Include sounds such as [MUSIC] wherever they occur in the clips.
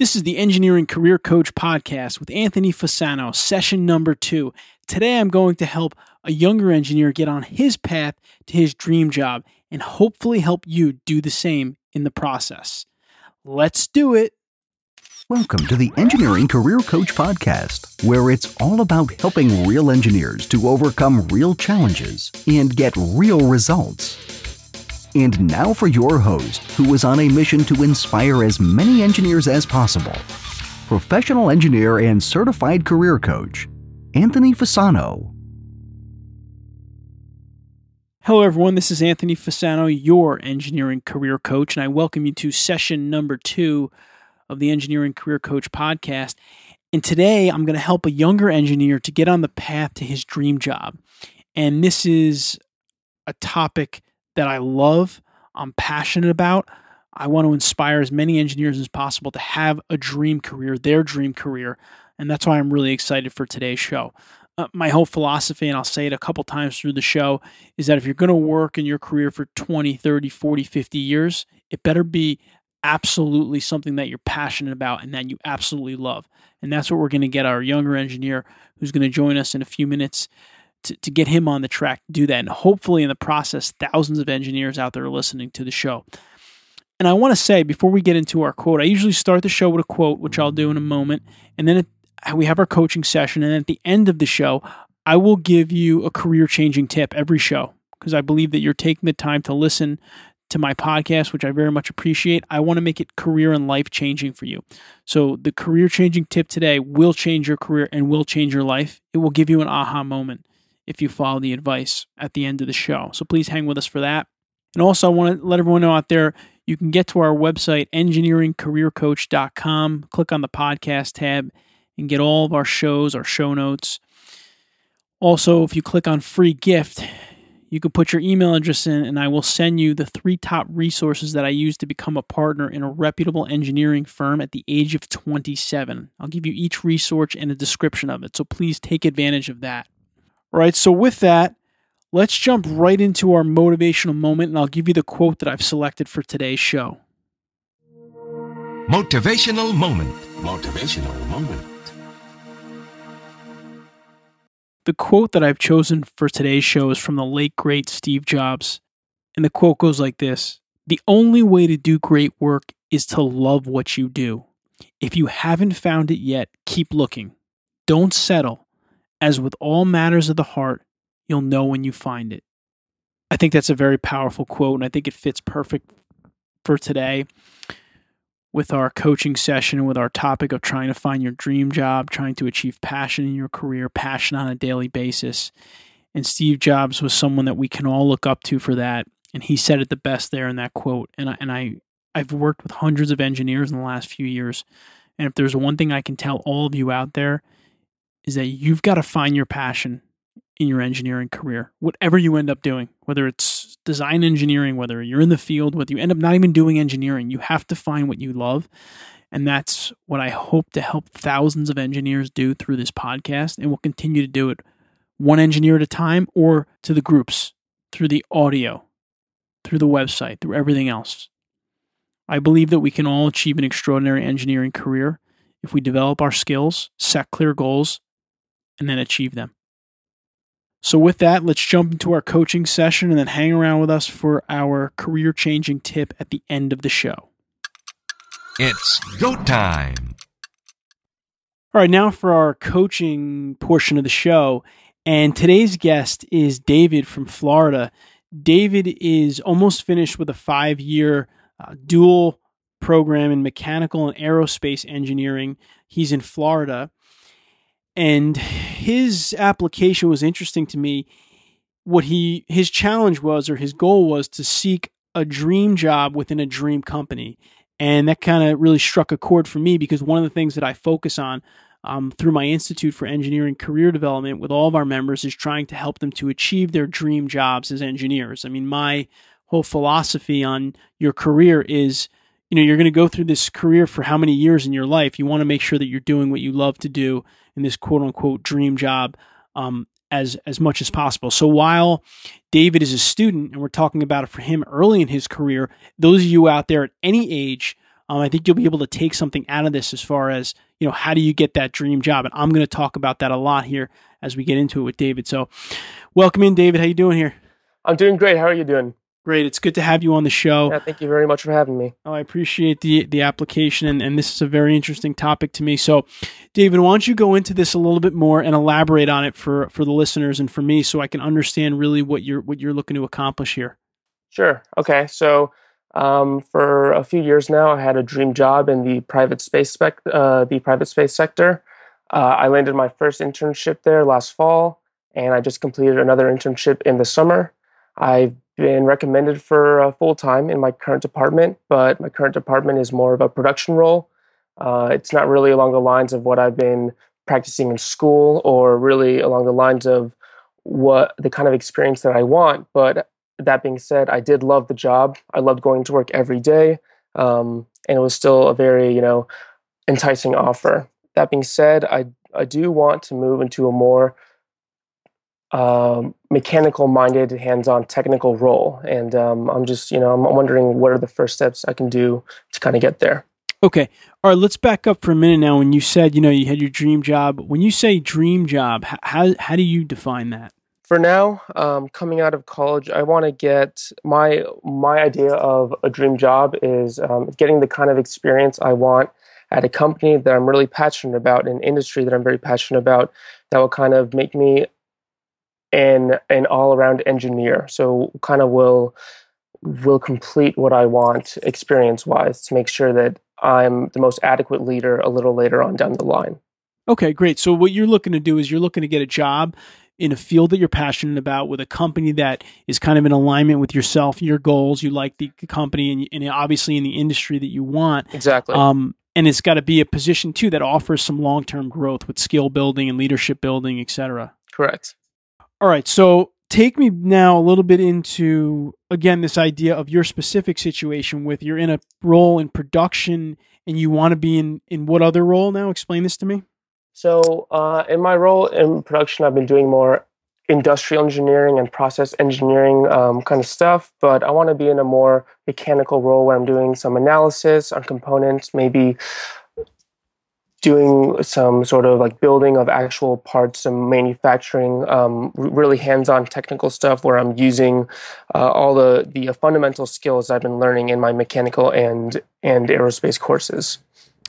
This is the Engineering Career Coach podcast with Anthony Fasano, session number two. Today I'm going to help a younger engineer get on his path to his dream job and hopefully help you do the same in the process. Let's do it. Welcome to the Engineering Career Coach podcast, where it's all about helping real engineers to overcome real challenges and get real results. And now for your host, who was on a mission to inspire as many engineers as possible professional engineer and certified career coach, Anthony Fasano. Hello, everyone. This is Anthony Fasano, your engineering career coach, and I welcome you to session number two of the Engineering Career Coach podcast. And today I'm going to help a younger engineer to get on the path to his dream job. And this is a topic that I love, I'm passionate about. I want to inspire as many engineers as possible to have a dream career, their dream career. And that's why I'm really excited for today's show. Uh, my whole philosophy, and I'll say it a couple times through the show, is that if you're going to work in your career for 20, 30, 40, 50 years, it better be absolutely something that you're passionate about and that you absolutely love. And that's what we're going to get our younger engineer who's going to join us in a few minutes to, to get him on the track do that. And hopefully, in the process, thousands of engineers out there are listening to the show. And I want to say before we get into our quote, I usually start the show with a quote, which I'll do in a moment. And then it, we have our coaching session. And at the end of the show, I will give you a career changing tip every show because I believe that you're taking the time to listen to my podcast, which I very much appreciate. I want to make it career and life changing for you. So, the career changing tip today will change your career and will change your life. It will give you an aha moment if you follow the advice at the end of the show. So please hang with us for that. And also, I want to let everyone know out there you can get to our website, engineeringcareercoach.com, click on the podcast tab, and get all of our shows, our show notes. Also, if you click on free gift, you can put your email address in, and I will send you the three top resources that I use to become a partner in a reputable engineering firm at the age of 27. I'll give you each resource and a description of it, so please take advantage of that. All right, so with that, let's jump right into our motivational moment, and I'll give you the quote that I've selected for today's show. Motivational moment. Motivational moment. The quote that I've chosen for today's show is from the late, great Steve Jobs. And the quote goes like this The only way to do great work is to love what you do. If you haven't found it yet, keep looking. Don't settle. As with all matters of the heart, you'll know when you find it. I think that's a very powerful quote, and I think it fits perfect for today with our coaching session, and with our topic of trying to find your dream job, trying to achieve passion in your career, passion on a daily basis. And Steve Jobs was someone that we can all look up to for that. And he said it the best there in that quote. And I, and I, I've worked with hundreds of engineers in the last few years. And if there's one thing I can tell all of you out there, is that you've got to find your passion in your engineering career, whatever you end up doing, whether it's design engineering, whether you're in the field, whether you end up not even doing engineering, you have to find what you love. And that's what I hope to help thousands of engineers do through this podcast. And we'll continue to do it one engineer at a time or to the groups through the audio, through the website, through everything else. I believe that we can all achieve an extraordinary engineering career if we develop our skills, set clear goals, and then achieve them. So, with that, let's jump into our coaching session and then hang around with us for our career changing tip at the end of the show. It's go time. All right, now for our coaching portion of the show. And today's guest is David from Florida. David is almost finished with a five year uh, dual program in mechanical and aerospace engineering. He's in Florida and his application was interesting to me. What he his challenge was or his goal was to seek a dream job within a dream company. And that kind of really struck a chord for me because one of the things that i focus on um, through my institute for engineering career development with all of our members is trying to help them to achieve their dream jobs as engineers. I mean my whole philosophy on your career is you know you're going to go through this career for how many years in your life? You want to make sure that you're doing what you love to do in this quote unquote dream job um, as as much as possible so while david is a student and we're talking about it for him early in his career those of you out there at any age Um, I think you'll be able to take something out of this as far as you know how do you get that dream job, and I'm going to talk about that a lot here as we get into it with David. So, welcome in, David. How you doing here? I'm doing great. How are you doing? Great. It's good to have you on the show. Yeah, thank you very much for having me. Oh, I appreciate the the application, and, and this is a very interesting topic to me. So, David, why don't you go into this a little bit more and elaborate on it for for the listeners and for me, so I can understand really what you're what you're looking to accomplish here. Sure. Okay. So, um, for a few years now, I had a dream job in the private space spec, uh, the private space sector. Uh, I landed my first internship there last fall, and I just completed another internship in the summer. I've been recommended for uh, full time in my current department, but my current department is more of a production role. Uh, it's not really along the lines of what I've been practicing in school or really along the lines of what the kind of experience that I want. But that being said, I did love the job. I loved going to work every day, um, and it was still a very you know enticing offer. That being said, I I do want to move into a more um, mechanical minded, hands on technical role. And um, I'm just, you know, I'm wondering what are the first steps I can do to kind of get there. Okay. All right. Let's back up for a minute now. When you said, you know, you had your dream job, when you say dream job, how, how do you define that? For now, um, coming out of college, I want to get my my idea of a dream job is um, getting the kind of experience I want at a company that I'm really passionate about, an industry that I'm very passionate about, that will kind of make me an an all around engineer. So kind of will will complete what I want experience wise to make sure that I'm the most adequate leader a little later on down the line. Okay, great. So what you're looking to do is you're looking to get a job in a field that you're passionate about with a company that is kind of in alignment with yourself, your goals, you like the company and, and obviously in the industry that you want. Exactly. Um, and it's got to be a position too that offers some long-term growth with skill building and leadership building, et cetera. Correct. All right. So take me now a little bit into again this idea of your specific situation with you're in a role in production and you want to be in in what other role now? Explain this to me. So uh, in my role in production, I've been doing more industrial engineering and process engineering um, kind of stuff, but I want to be in a more mechanical role where I'm doing some analysis on components, maybe doing some sort of like building of actual parts and manufacturing, um, really hands-on technical stuff where I'm using uh, all the the fundamental skills I've been learning in my mechanical and and aerospace courses.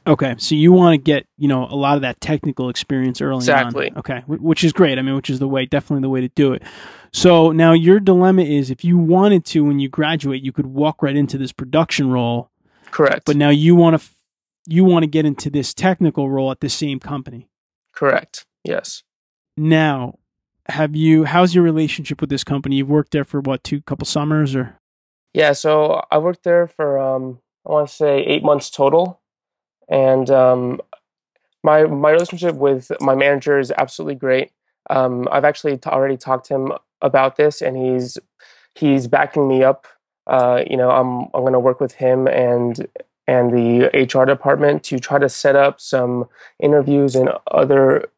Okay, so you want to get you know a lot of that technical experience early exactly. on. Okay, which is great. I mean, which is the way, definitely the way to do it. So now your dilemma is if you wanted to, when you graduate, you could walk right into this production role. Correct. But now you want to you want to get into this technical role at the same company. Correct. Yes. Now, have you how's your relationship with this company? You've worked there for what, two couple summers or Yeah, so I worked there for um I want to say 8 months total. And um my my relationship with my manager is absolutely great. Um I've actually t- already talked to him about this and he's he's backing me up. Uh, you know, I'm I'm going to work with him and and the HR department to try to set up some interviews in other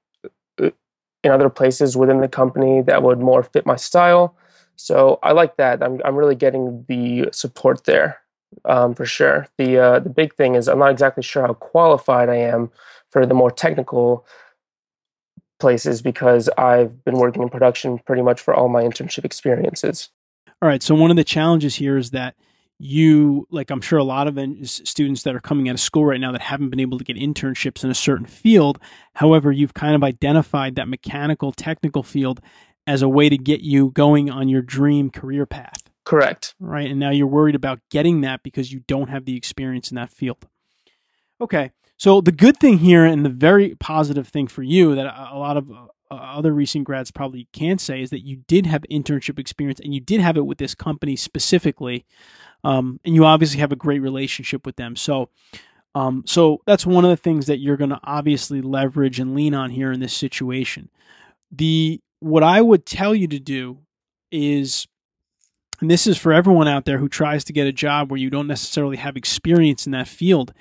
in other places within the company that would more fit my style. So I like that. I'm I'm really getting the support there um, for sure. The uh, the big thing is I'm not exactly sure how qualified I am for the more technical places because I've been working in production pretty much for all my internship experiences. All right. So one of the challenges here is that you like i'm sure a lot of students that are coming out of school right now that haven't been able to get internships in a certain field however you've kind of identified that mechanical technical field as a way to get you going on your dream career path. Correct. Right? And now you're worried about getting that because you don't have the experience in that field. Okay. So the good thing here and the very positive thing for you that a lot of uh, other recent grads probably can't say is that you did have internship experience and you did have it with this company specifically um, and you obviously have a great relationship with them. So, um, so that's one of the things that you're going to obviously leverage and lean on here in this situation. The what I would tell you to do is, and this is for everyone out there who tries to get a job where you don't necessarily have experience in that field,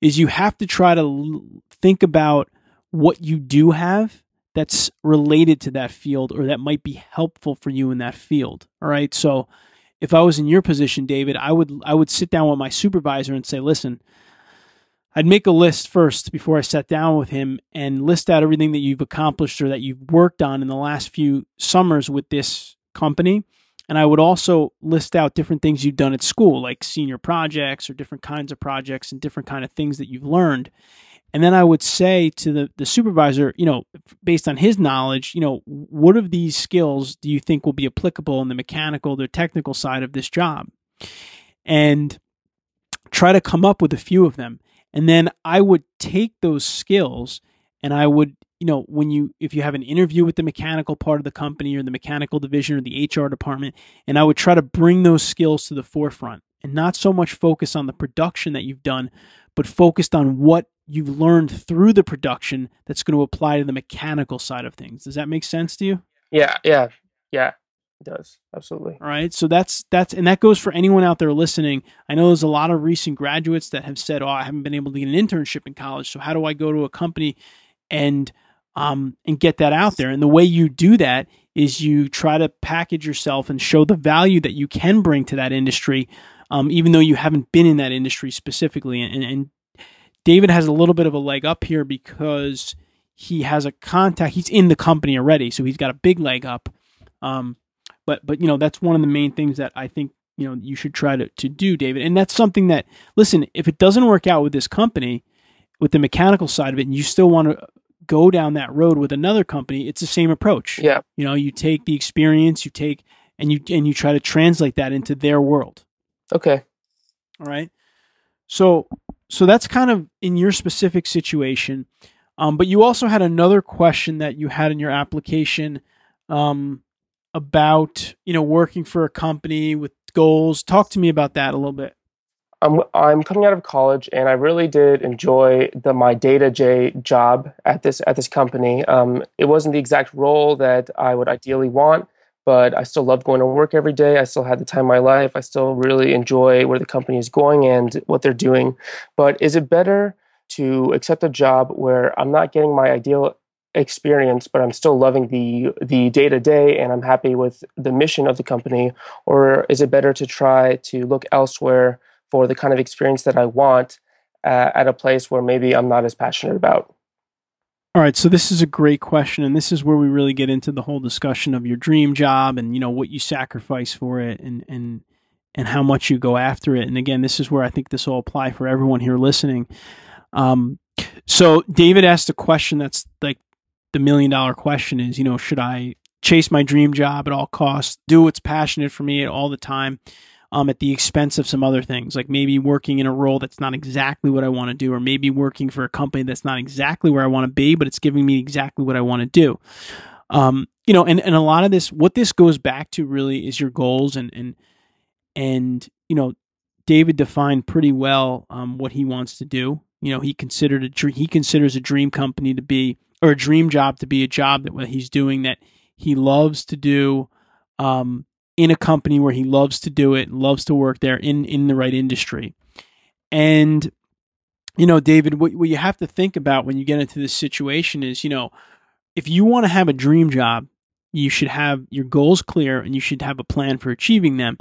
is you have to try to l- think about what you do have that's related to that field or that might be helpful for you in that field. All right, so if I was in your position, David, I would I would sit down with my supervisor and say, "Listen, I'd make a list first before I sat down with him and list out everything that you've accomplished or that you've worked on in the last few summers with this company. And I would also list out different things you've done at school, like senior projects or different kinds of projects and different kind of things that you've learned. And then I would say to the, the supervisor, you know, based on his knowledge, you know, what of these skills do you think will be applicable in the mechanical, the technical side of this job? And try to come up with a few of them. And then I would take those skills and I would you know when you if you have an interview with the mechanical part of the company or the mechanical division or the HR department and I would try to bring those skills to the forefront and not so much focus on the production that you've done but focused on what you've learned through the production that's going to apply to the mechanical side of things. Does that make sense to you? Yeah, yeah. Yeah. It does. Absolutely. All right. So that's that's and that goes for anyone out there listening. I know there's a lot of recent graduates that have said, "Oh, I haven't been able to get an internship in college. So how do I go to a company and um, and get that out there. And the way you do that is you try to package yourself and show the value that you can bring to that industry, um, even though you haven't been in that industry specifically. And, and David has a little bit of a leg up here because he has a contact. He's in the company already, so he's got a big leg up. Um, but but you know that's one of the main things that I think you know you should try to to do, David. And that's something that listen, if it doesn't work out with this company, with the mechanical side of it, and you still want to go down that road with another company, it's the same approach. Yeah. You know, you take the experience, you take and you and you try to translate that into their world. Okay. All right. So so that's kind of in your specific situation. Um, but you also had another question that you had in your application um, about you know working for a company with goals. Talk to me about that a little bit. I'm I'm coming out of college, and I really did enjoy the my data J job at this at this company. Um, it wasn't the exact role that I would ideally want, but I still love going to work every day. I still had the time of my life. I still really enjoy where the company is going and what they're doing. But is it better to accept a job where I'm not getting my ideal experience, but I'm still loving the the day to day and I'm happy with the mission of the company, or is it better to try to look elsewhere? for the kind of experience that I want uh, at a place where maybe I'm not as passionate about? All right, so this is a great question, and this is where we really get into the whole discussion of your dream job and you know what you sacrifice for it, and and and how much you go after it. And again, this is where I think this will apply for everyone here listening. Um, so David asked a question that's like the million dollar question: is you know should I chase my dream job at all costs, do what's passionate for me all the time? Um, at the expense of some other things, like maybe working in a role that's not exactly what I want to do, or maybe working for a company that's not exactly where I want to be, but it's giving me exactly what I want to do. Um, you know, and, and a lot of this, what this goes back to really is your goals and, and, and, you know, David defined pretty well um, what he wants to do. You know, he considered a dream, he considers a dream company to be or a dream job to be a job that he's doing that he loves to do. Um, in a company where he loves to do it, loves to work there in in the right industry. And you know, David, what, what you have to think about when you get into this situation is, you know, if you want to have a dream job, you should have your goals clear and you should have a plan for achieving them.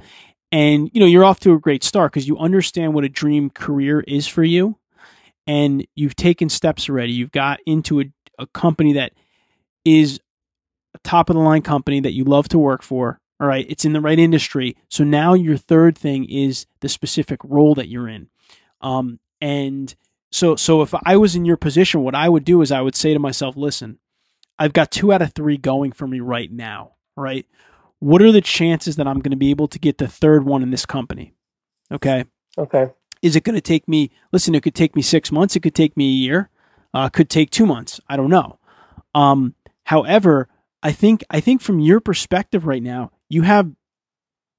And you know, you're off to a great start because you understand what a dream career is for you and you've taken steps already. You've got into a, a company that is a top of the line company that you love to work for all right, it's in the right industry. So now your third thing is the specific role that you're in. Um, and so, so if I was in your position, what I would do is I would say to myself, listen, I've got two out of three going for me right now, right? What are the chances that I'm going to be able to get the third one in this company? Okay. Okay. Is it going to take me, listen, it could take me six months. It could take me a year. Uh, could take two months. I don't know. Um, however, I think, I think from your perspective right now, you have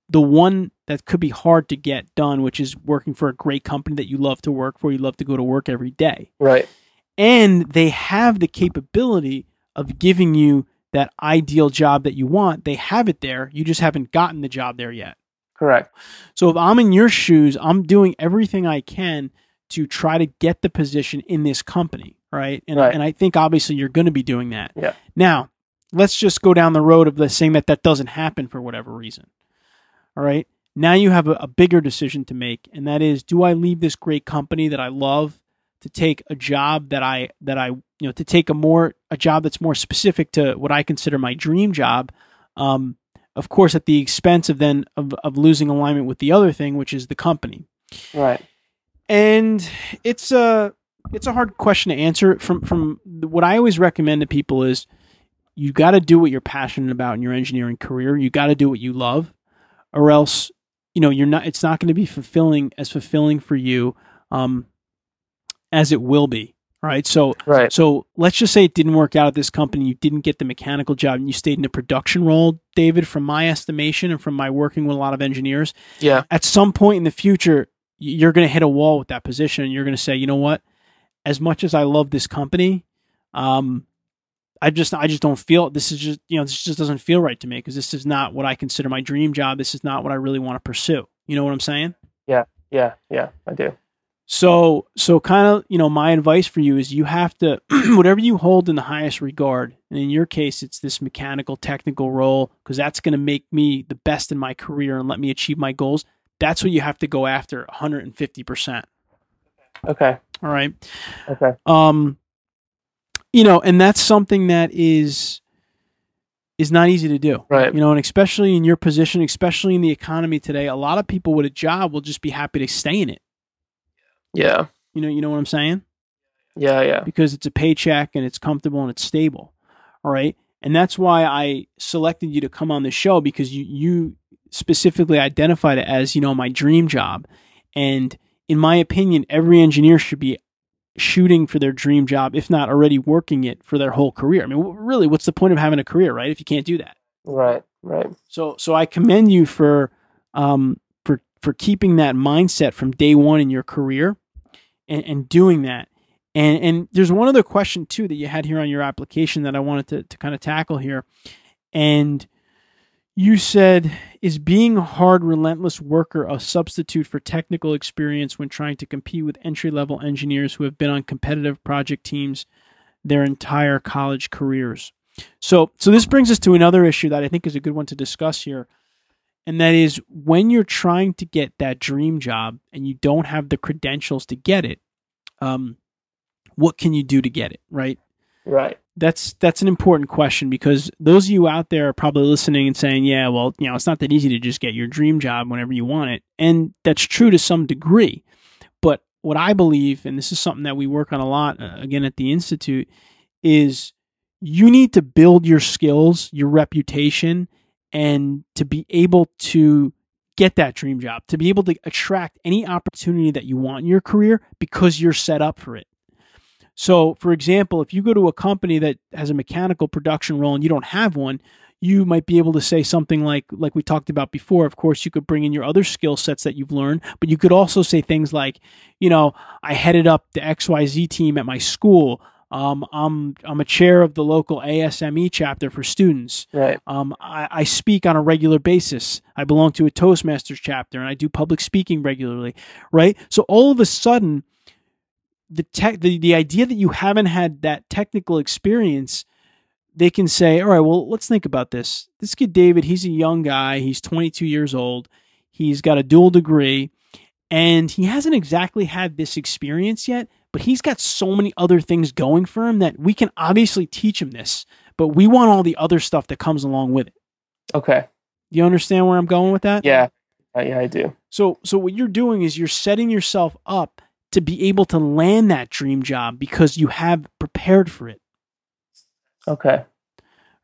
the one that could be hard to get done, which is working for a great company that you love to work for. You love to go to work every day. Right. And they have the capability of giving you that ideal job that you want. They have it there. You just haven't gotten the job there yet. Correct. So if I'm in your shoes, I'm doing everything I can to try to get the position in this company. Right. And, right. and I think obviously you're going to be doing that. Yeah. Now, let's just go down the road of the saying that that doesn't happen for whatever reason. All right. Now you have a, a, bigger decision to make, and that is do I leave this great company that I love to take a job that I that I you know to take a more a job that's more specific to what I consider my dream job. Um, of course, at the expense of then of, of losing alignment with the other thing, which is the company. Right. And it's a it's a hard question to answer. From from what I always recommend to people is you got to do what you're passionate about in your engineering career. You got to do what you love, or else you know you're not. It's not going to be fulfilling as fulfilling for you um, as it will be. Right. So Right. so let's just say it didn't work out at this company. You didn't get the mechanical job, and you stayed in a production role, David. From my estimation and from my working with a lot of engineers, Yeah. at some point in the future, you're going to hit a wall with that position, and you're going to say, you know what? As much as I love this company, um, I just I just don't feel this is just you know this just doesn't feel right to me because this is not what I consider my dream job. This is not what I really want to pursue. You know what I'm saying? Yeah. Yeah. Yeah. I do. So so kind of you know my advice for you is you have to [CLEARS THROAT] whatever you hold in the highest regard, and in your case it's this mechanical technical role because that's going to make me the best in my career and let me achieve my goals. That's what you have to go after 150 percent. Okay. All right. Okay. Um, you know, and that's something that is is not easy to do. Right. You know, and especially in your position, especially in the economy today, a lot of people with a job will just be happy to stay in it. Yeah. You know, you know what I'm saying? Yeah. Yeah. because it's a paycheck and it's comfortable and it's stable. All right. And that's why I selected you to come on the show because you, you specifically identified it as, you know, my dream job. And in my opinion, every engineer should be shooting for their dream job, if not already working it for their whole career. I mean, really, what's the point of having a career, right? If you can't do that. Right. Right. So, so I commend you for, um, for, for keeping that mindset from day one in your career and, and doing that. And, and there's one other question too that you had here on your application that I wanted to, to kind of tackle here. And you said, is being a hard, relentless worker a substitute for technical experience when trying to compete with entry level engineers who have been on competitive project teams their entire college careers? So, so this brings us to another issue that I think is a good one to discuss here. And that is when you're trying to get that dream job and you don't have the credentials to get it, um, what can you do to get it, right? Right. That's that's an important question because those of you out there are probably listening and saying, "Yeah, well, you know, it's not that easy to just get your dream job whenever you want it." And that's true to some degree. But what I believe, and this is something that we work on a lot uh, again at the institute, is you need to build your skills, your reputation, and to be able to get that dream job, to be able to attract any opportunity that you want in your career because you're set up for it. So, for example, if you go to a company that has a mechanical production role and you don't have one, you might be able to say something like like we talked about before. Of course, you could bring in your other skill sets that you've learned, but you could also say things like, you know, I headed up the XYZ team at my school. Um, I'm I'm a chair of the local ASME chapter for students. Right. Um, I, I speak on a regular basis. I belong to a Toastmasters chapter, and I do public speaking regularly. Right. So all of a sudden, the tech, the, the idea that you haven't had that technical experience, they can say, all right, well, let's think about this. This kid David, he's a young guy. He's 22 years old. He's got a dual degree, and he hasn't exactly had this experience yet. But he's got so many other things going for him that we can obviously teach him this. But we want all the other stuff that comes along with it. Okay. Do you understand where I'm going with that? Yeah. Uh, yeah, I do. So so what you're doing is you're setting yourself up to be able to land that dream job because you have prepared for it. Okay.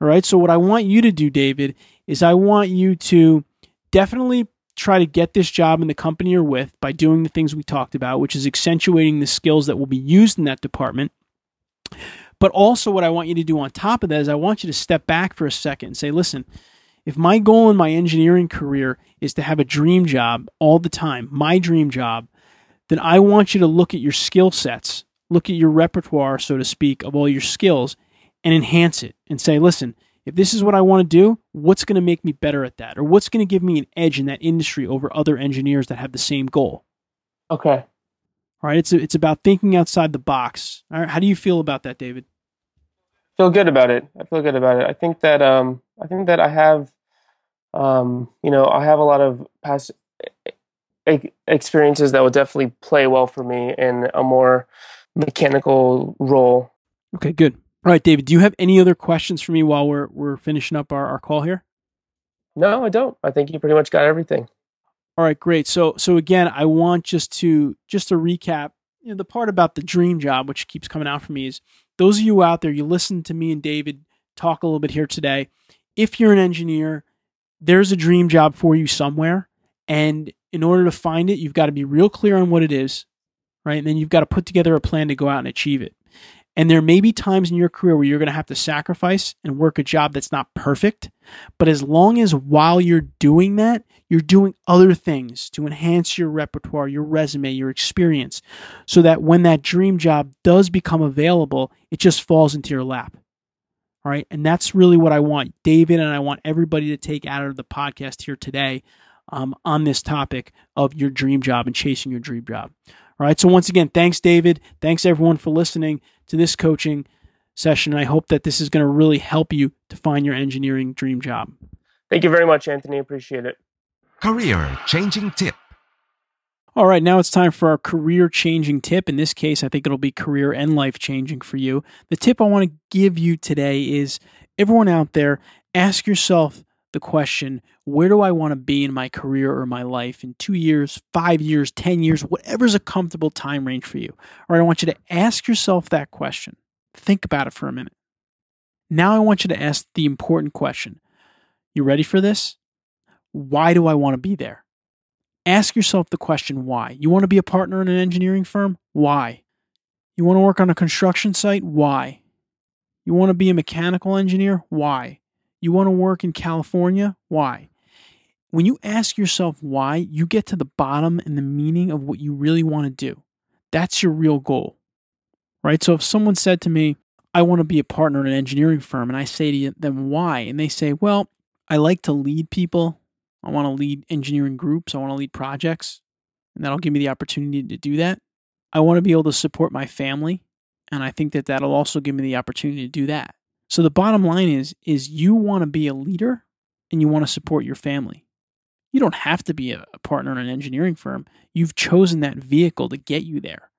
All right? So what I want you to do, David, is I want you to definitely try to get this job in the company you're with by doing the things we talked about, which is accentuating the skills that will be used in that department. But also what I want you to do on top of that is I want you to step back for a second and say, listen, if my goal in my engineering career is to have a dream job all the time, my dream job, then I want you to look at your skill sets, look at your repertoire, so to speak, of all your skills and enhance it and say, listen, if this is what I want to do, what's going to make me better at that? Or what's going to give me an edge in that industry over other engineers that have the same goal? Okay. All right. It's, it's about thinking outside the box. All right. How do you feel about that, David? Feel good about it. I feel good about it. I think that um I think that I have um you know, I have a lot of past experiences that would definitely play well for me in a more mechanical role. Okay, good. All right, David, do you have any other questions for me while we're we're finishing up our, our call here? No, I don't. I think you pretty much got everything. All right, great. So so again, I want just to just to recap, you know, the part about the dream job which keeps coming out for me is those of you out there, you listen to me and David talk a little bit here today. If you're an engineer, there's a dream job for you somewhere, and in order to find it, you've got to be real clear on what it is, right? And then you've got to put together a plan to go out and achieve it. And there may be times in your career where you're going to have to sacrifice and work a job that's not perfect. But as long as while you're doing that, you're doing other things to enhance your repertoire, your resume, your experience, so that when that dream job does become available, it just falls into your lap. All right. And that's really what I want David and I want everybody to take out of the podcast here today um, on this topic of your dream job and chasing your dream job. All right. So, once again, thanks, David. Thanks, everyone, for listening to this coaching session. I hope that this is going to really help you to find your engineering dream job. Thank you very much, Anthony. Appreciate it. Career changing tip. All right, now it's time for our career changing tip. In this case, I think it'll be career and life changing for you. The tip I want to give you today is everyone out there, ask yourself the question where do I want to be in my career or my life in two years, five years, 10 years, whatever's a comfortable time range for you? All right, I want you to ask yourself that question. Think about it for a minute. Now I want you to ask the important question. You ready for this? Why do I want to be there? Ask yourself the question why. You want to be a partner in an engineering firm? Why? You want to work on a construction site? Why? You want to be a mechanical engineer? Why? You want to work in California? Why? When you ask yourself why, you get to the bottom and the meaning of what you really want to do. That's your real goal. Right? So if someone said to me, I want to be a partner in an engineering firm, and I say to them, why? And they say, well, I like to lead people. I want to lead engineering groups. I want to lead projects. And that'll give me the opportunity to do that. I want to be able to support my family. And I think that that'll also give me the opportunity to do that. So the bottom line is is you want to be a leader and you want to support your family. You don't have to be a partner in an engineering firm. You've chosen that vehicle to get you there.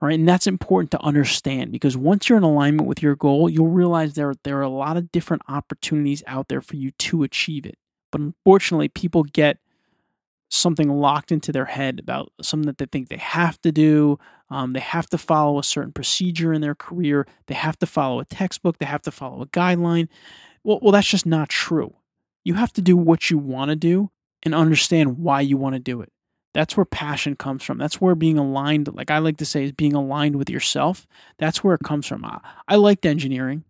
Right, and that's important to understand because once you're in alignment with your goal, you'll realize there there are a lot of different opportunities out there for you to achieve it. But unfortunately, people get something locked into their head about something that they think they have to do. Um, they have to follow a certain procedure in their career. They have to follow a textbook. They have to follow a guideline. Well, well, that's just not true. You have to do what you want to do and understand why you want to do it. That's where passion comes from. That's where being aligned, like I like to say, is being aligned with yourself. That's where it comes from. I, I liked engineering,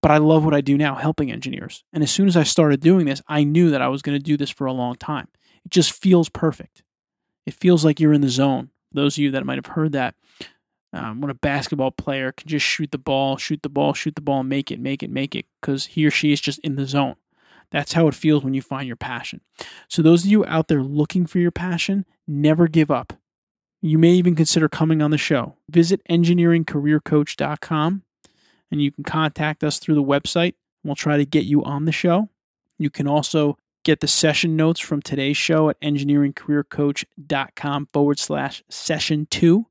but I love what I do now, helping engineers. And as soon as I started doing this, I knew that I was going to do this for a long time. It just feels perfect. It feels like you're in the zone. Those of you that might have heard that, um, when a basketball player can just shoot the ball, shoot the ball, shoot the ball, and make it, make it, make it, because he or she is just in the zone. That's how it feels when you find your passion. So, those of you out there looking for your passion, never give up. You may even consider coming on the show. Visit engineeringcareercoach.com and you can contact us through the website. We'll try to get you on the show. You can also get the session notes from today's show at engineeringcareercoach.com forward slash session two.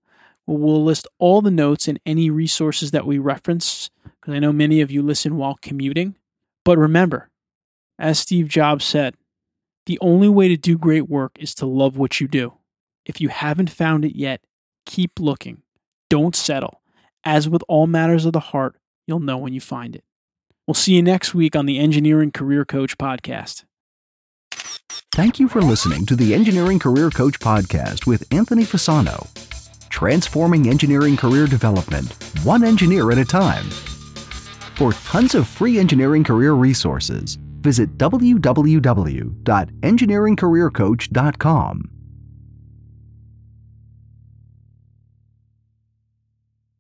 We'll list all the notes and any resources that we reference because I know many of you listen while commuting. But remember, as Steve Jobs said, the only way to do great work is to love what you do. If you haven't found it yet, keep looking. Don't settle. As with all matters of the heart, you'll know when you find it. We'll see you next week on the Engineering Career Coach podcast. Thank you for listening to the Engineering Career Coach podcast with Anthony Fasano. Transforming engineering career development, one engineer at a time. For tons of free engineering career resources, visit www.engineeringcareercoach.com.